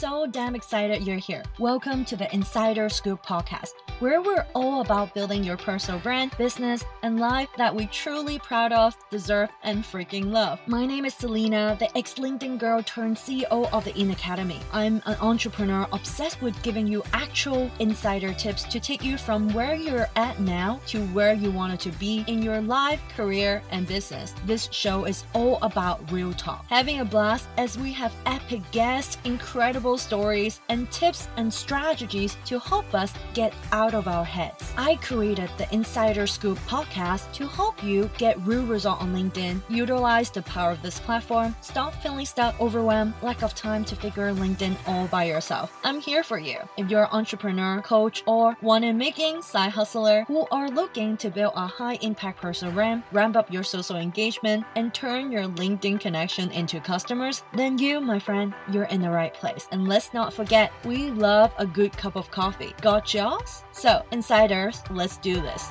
so damn excited you're here. Welcome to the Insider Scoop podcast, where we're all about building your personal brand, business, and life that we truly proud of, deserve, and freaking love. My name is Selena, the ex LinkedIn girl turned CEO of the In Academy. I'm an entrepreneur obsessed with giving you actual insider tips to take you from where you're at now to where you wanted to be in your life, career, and business. This show is all about real talk, having a blast as we have epic guests, incredible stories, and tips and strategies to help us get out of our heads. I created the Insider Scoop podcast to help you get real results on LinkedIn, utilize the power of this platform, stop feeling stuck, overwhelmed, lack of time to figure LinkedIn all by yourself. I'm here for you. If you're an entrepreneur, coach, or one in making side hustler who are looking to build a high impact personal brand, ramp up your social engagement, and turn your LinkedIn connection into customers, then you, my friend, you're in the right place. And let's not forget, we love a good cup of coffee. Got yours? So, insiders, let's do this.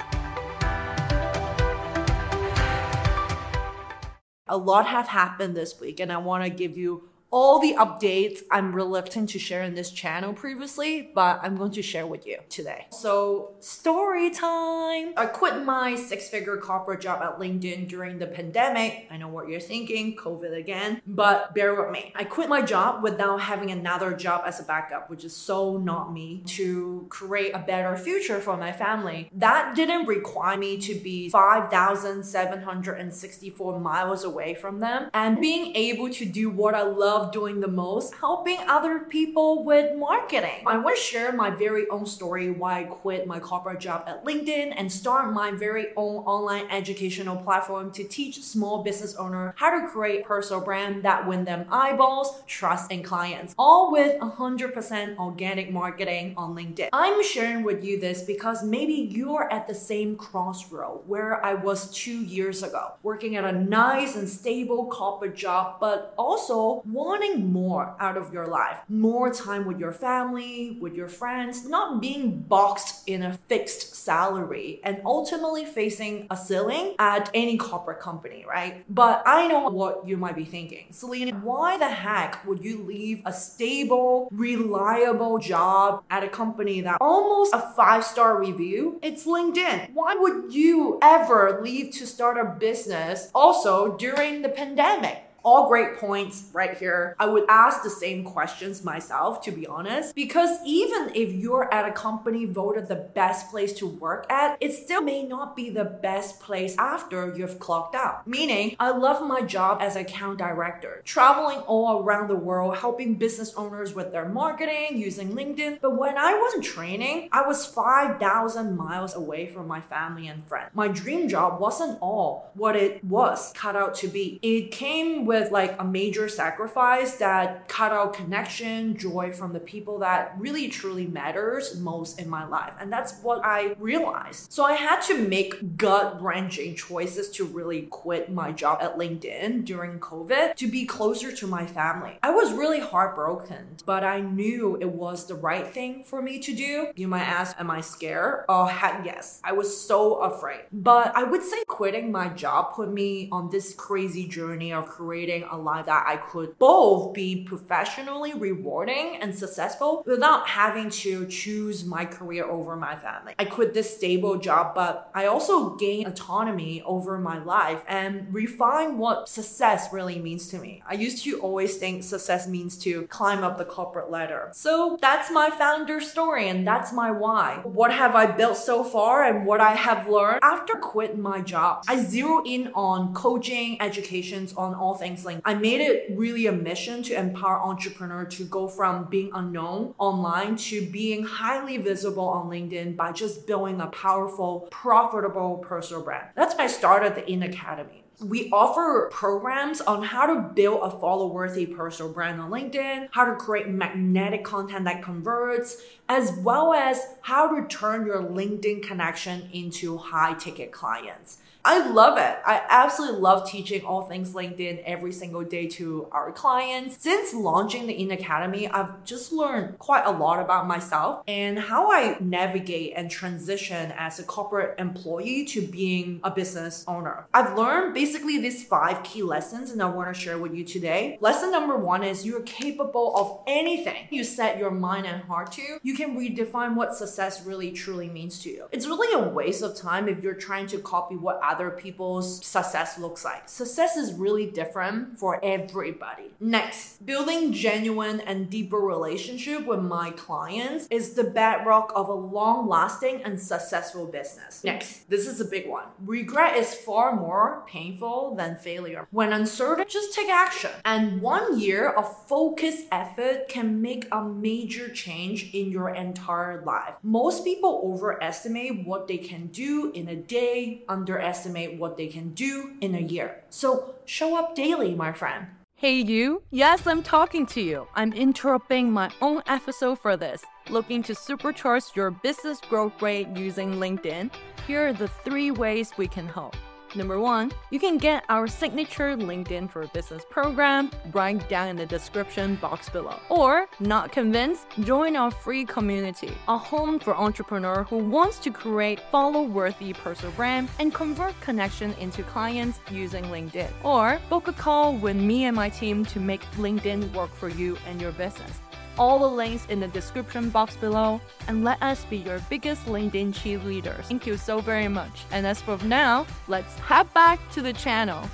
A lot have happened this week, and I want to give you all the updates I'm reluctant to share in this channel previously, but I'm going to share with you today. So, story time. I quit my six figure corporate job at LinkedIn during the pandemic. I know what you're thinking, COVID again, but bear with me. I quit my job without having another job as a backup, which is so not me, to create a better future for my family. That didn't require me to be 5,764 miles away from them and being able to do what I love love doing the most, helping other people with marketing. I want to share my very own story why I quit my corporate job at LinkedIn and start my very own online educational platform to teach small business owners how to create personal brand that win them eyeballs, trust, and clients, all with 100% organic marketing on LinkedIn. I'm sharing with you this because maybe you're at the same crossroad where I was two years ago, working at a nice and stable corporate job, but also one wanting more out of your life, more time with your family, with your friends, not being boxed in a fixed salary and ultimately facing a ceiling at any corporate company, right? But I know what you might be thinking. Selena, why the heck would you leave a stable, reliable job at a company that almost a five star review? It's LinkedIn. Why would you ever leave to start a business also during the pandemic? All great points right here. I would ask the same questions myself, to be honest, because even if you're at a company voted the best place to work at, it still may not be the best place after you've clocked out. Meaning, I love my job as account director, traveling all around the world, helping business owners with their marketing using LinkedIn. But when I wasn't training, I was 5,000 miles away from my family and friends. My dream job wasn't all what it was cut out to be. It came with like a major sacrifice that cut out connection, joy from the people that really truly matters most in my life. And that's what I realized. So I had to make gut wrenching choices to really quit my job at LinkedIn during COVID to be closer to my family. I was really heartbroken, but I knew it was the right thing for me to do. You might ask, am I scared? Oh, heck yes. I was so afraid. But I would say quitting my job put me on this crazy journey of creating creating a life that I could both be professionally rewarding and successful without having to choose my career over my family. I quit this stable job, but I also gained autonomy over my life and refine what success really means to me. I used to always think success means to climb up the corporate ladder. So that's my founder story and that's my why. What have I built so far and what I have learned after quitting my job? I zero in on coaching, educations on all things I made it really a mission to empower entrepreneur to go from being unknown online to being highly visible on LinkedIn by just building a powerful, profitable personal brand. That's why I started the In Academy we offer programs on how to build a follow worthy personal brand on LinkedIn, how to create magnetic content that converts, as well as how to turn your LinkedIn connection into high ticket clients. I love it. I absolutely love teaching all things LinkedIn every single day to our clients. Since launching the In Academy, I've just learned quite a lot about myself and how I navigate and transition as a corporate employee to being a business owner. I've learned basically these five key lessons and I want to share with you today. Lesson number one is you're capable of anything you set your mind and heart to. You can redefine what success really truly means to you. It's really a waste of time if you're trying to copy what other people's success looks like. Success is really different for everybody. Next, building genuine and deeper relationship with my clients is the bedrock of a long lasting and successful business. Next, this is a big one. Regret is far more painful than failure. When uncertain, just take action. And one year of focused effort can make a major change in your entire life. Most people overestimate what they can do in a day, underestimate what they can do in a year. So show up daily, my friend. Hey, you? Yes, I'm talking to you. I'm interrupting my own episode for this. Looking to supercharge your business growth rate using LinkedIn? Here are the three ways we can help. Number one, you can get our signature LinkedIn for Business program right down in the description box below. Or, not convinced, join our free community, a home for entrepreneur who wants to create follow-worthy personal brand and convert connection into clients using LinkedIn. Or, book a call with me and my team to make LinkedIn work for you and your business all the links in the description box below and let us be your biggest LinkedIn cheerleaders. Thank you so very much. And as for now, let's head back to the channel.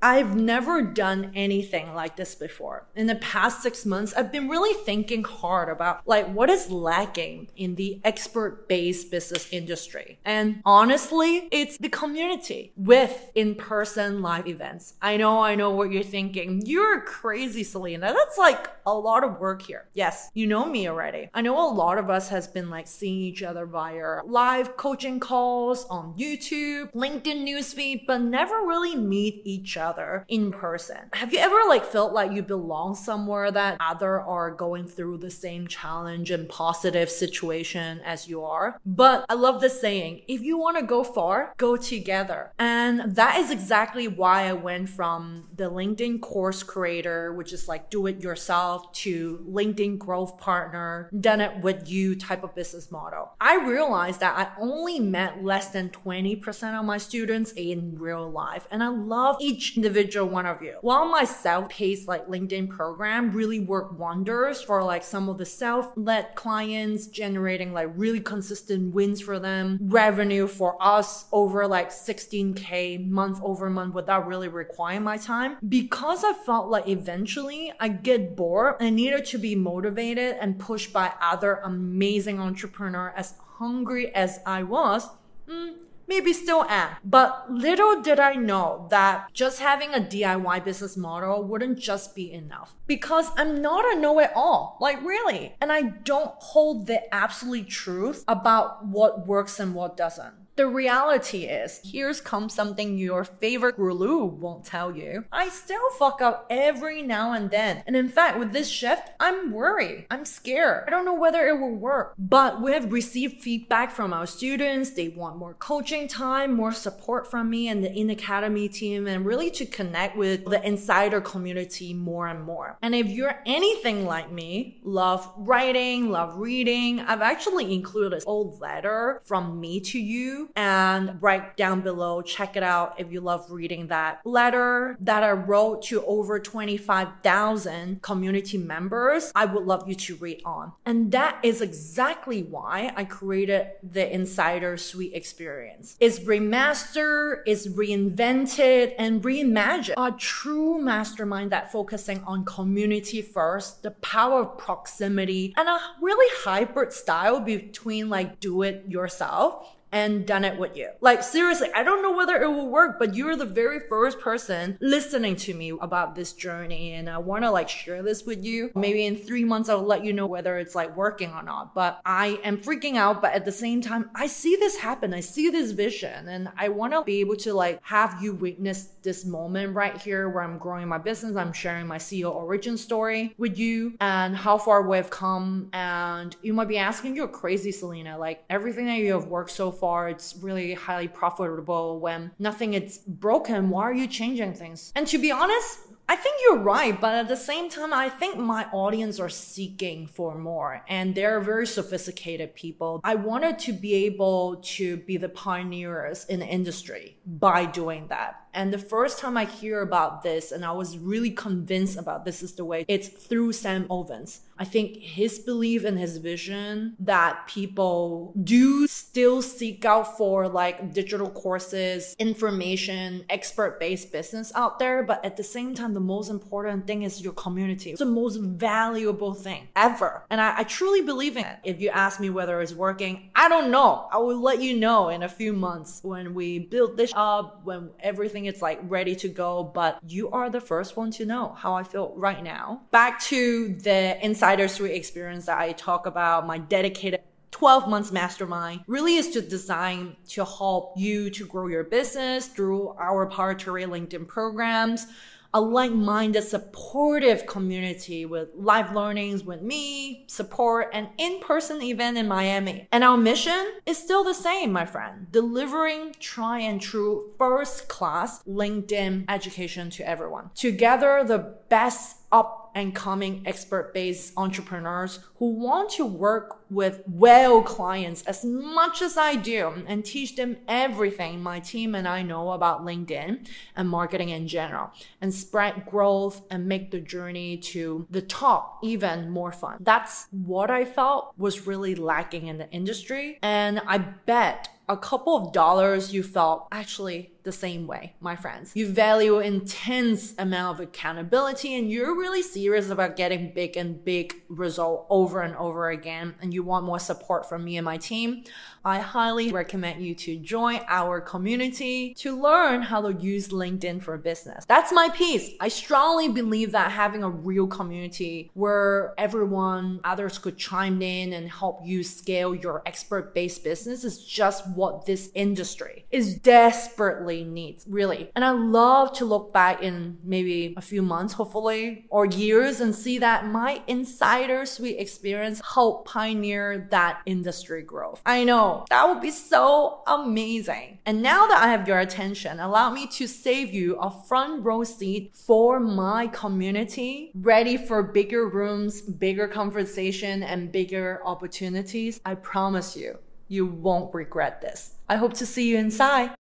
I've never done anything like this before. In the past six months, I've been really thinking hard about like what is lacking in the expert-based business industry. And honestly, it's the community with in-person live events. I know, I know what you're thinking. You're crazy, Selena. That's like a lot of work here. Yes, you know me already. I know a lot of us has been like seeing each other via live coaching calls on YouTube, LinkedIn newsfeed, but never really meet each other other in person. Have you ever like felt like you belong somewhere that other are going through the same challenge and positive situation as you are? But I love this saying, if you want to go far, go together. And that is exactly why I went from the LinkedIn course creator, which is like do it yourself to LinkedIn growth partner, done it with you type of business model. I realized that I only met less than 20% of my students in real life. And I love each individual one of you. While my self-paced like LinkedIn program really worked wonders for like some of the self-led clients generating like really consistent wins for them, revenue for us over like 16k month over month without really requiring my time. Because I felt like eventually I get bored and needed to be motivated and pushed by other amazing entrepreneur as hungry as I was, mm, maybe still am. But little did I know that just having a DIY business model wouldn't just be enough. Because I'm not a know it all. Like, really. And I don't hold the absolute truth about what works and what doesn't. The reality is, here's come something your favorite guru won't tell you. I still fuck up every now and then. And in fact, with this shift, I'm worried. I'm scared. I don't know whether it will work. But we have received feedback from our students. They want more coaching time, more support from me and the In Academy team, and really to connect with the insider community more and more. And if you're anything like me, love writing, love reading, I've actually included an old letter from me to you and right down below, check it out if you love reading that letter that I wrote to over 25,000 community members. I would love you to read on. And that is exactly why I created the Insider Suite experience. It's remastered, it's reinvented and reimagined. A true mastermind that focusing on community first, the power of proximity, and a really hybrid style between like do it yourself and done it with you. Like seriously, I don't know whether it will work, but you're the very first person listening to me about this journey and I want to like share this with you. Maybe in 3 months I'll let you know whether it's like working or not. But I am freaking out, but at the same time, I see this happen. I see this vision and I want to be able to like have you witness this moment right here where I'm growing my business. I'm sharing my CEO origin story with you and how far we've come and you might be asking you're crazy Selena, like everything that you have worked so far it's really highly profitable. When nothing is broken why are you changing things? And to be honest I think you're right, but at the same time, I think my audience are seeking for more and they're very sophisticated people. I wanted to be able to be the pioneers in the industry by doing that. And the first time I hear about this, and I was really convinced about this is the way, it's through Sam Ovens. I think his belief and his vision that people do still seek out for like digital courses, information, expert based business out there. But at the same time, the most important thing is your community. It's the most valuable thing ever. And I, I truly believe in it. If you ask me whether it's working, I don't know. I will let you know in a few months when we build this up, when everything is like ready to go, but you are the first one to know how I feel right now. Back to the insider suite experience that I talk about, my dedicated 12 months mastermind really is to design to help you to grow your business through our proprietary LinkedIn programs a like-minded supportive community with live learnings with me, support, and in-person event in Miami. And our mission is still the same, my friend. Delivering try and true first class LinkedIn education to everyone. Together, the best up and coming expert based entrepreneurs who want to work with well clients as much as I do and teach them everything my team and I know about LinkedIn and marketing in general and spread growth and make the journey to the top even more fun. That's what I felt was really lacking in the industry. And I bet a couple of dollars you felt actually the same way, my friends. You value intense amount of accountability and you're really serious about getting big and big result over and over again and you want more support from me and my team. I highly recommend you to join our community to learn how to use LinkedIn for business. That's my piece. I strongly believe that having a real community where everyone, others could chime in and help you scale your expert based business is just what this industry is desperately needs, really. And I love to look back in maybe a few months, hopefully, or years and see that my insider suite experience helped pioneer that industry growth. I know that would be so amazing. And now that I have your attention, allow me to save you a front row seat for my community, ready for bigger rooms, bigger conversation, and bigger opportunities. I promise you, you won't regret this. I hope to see you inside.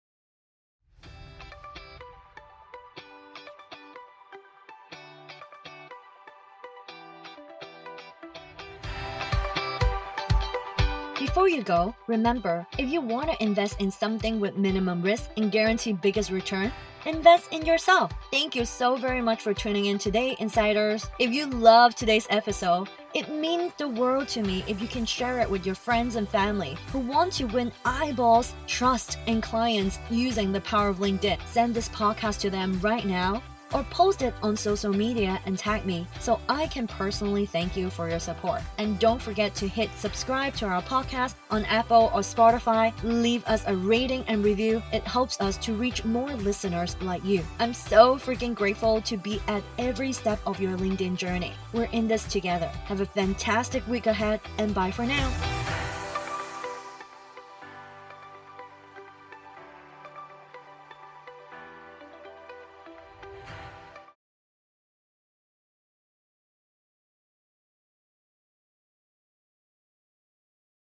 Before you go, remember if you want to invest in something with minimum risk and guarantee biggest return, invest in yourself. Thank you so very much for tuning in today, insiders. If you love today's episode, it means the world to me if you can share it with your friends and family who want to win eyeballs, trust, and clients using the power of LinkedIn. Send this podcast to them right now or post it on social media and tag me so I can personally thank you for your support. And don't forget to hit subscribe to our podcast on Apple or Spotify. Leave us a rating and review. It helps us to reach more listeners like you. I'm so freaking grateful to be at every step of your LinkedIn journey. We're in this together. Have a fantastic week ahead and bye for now.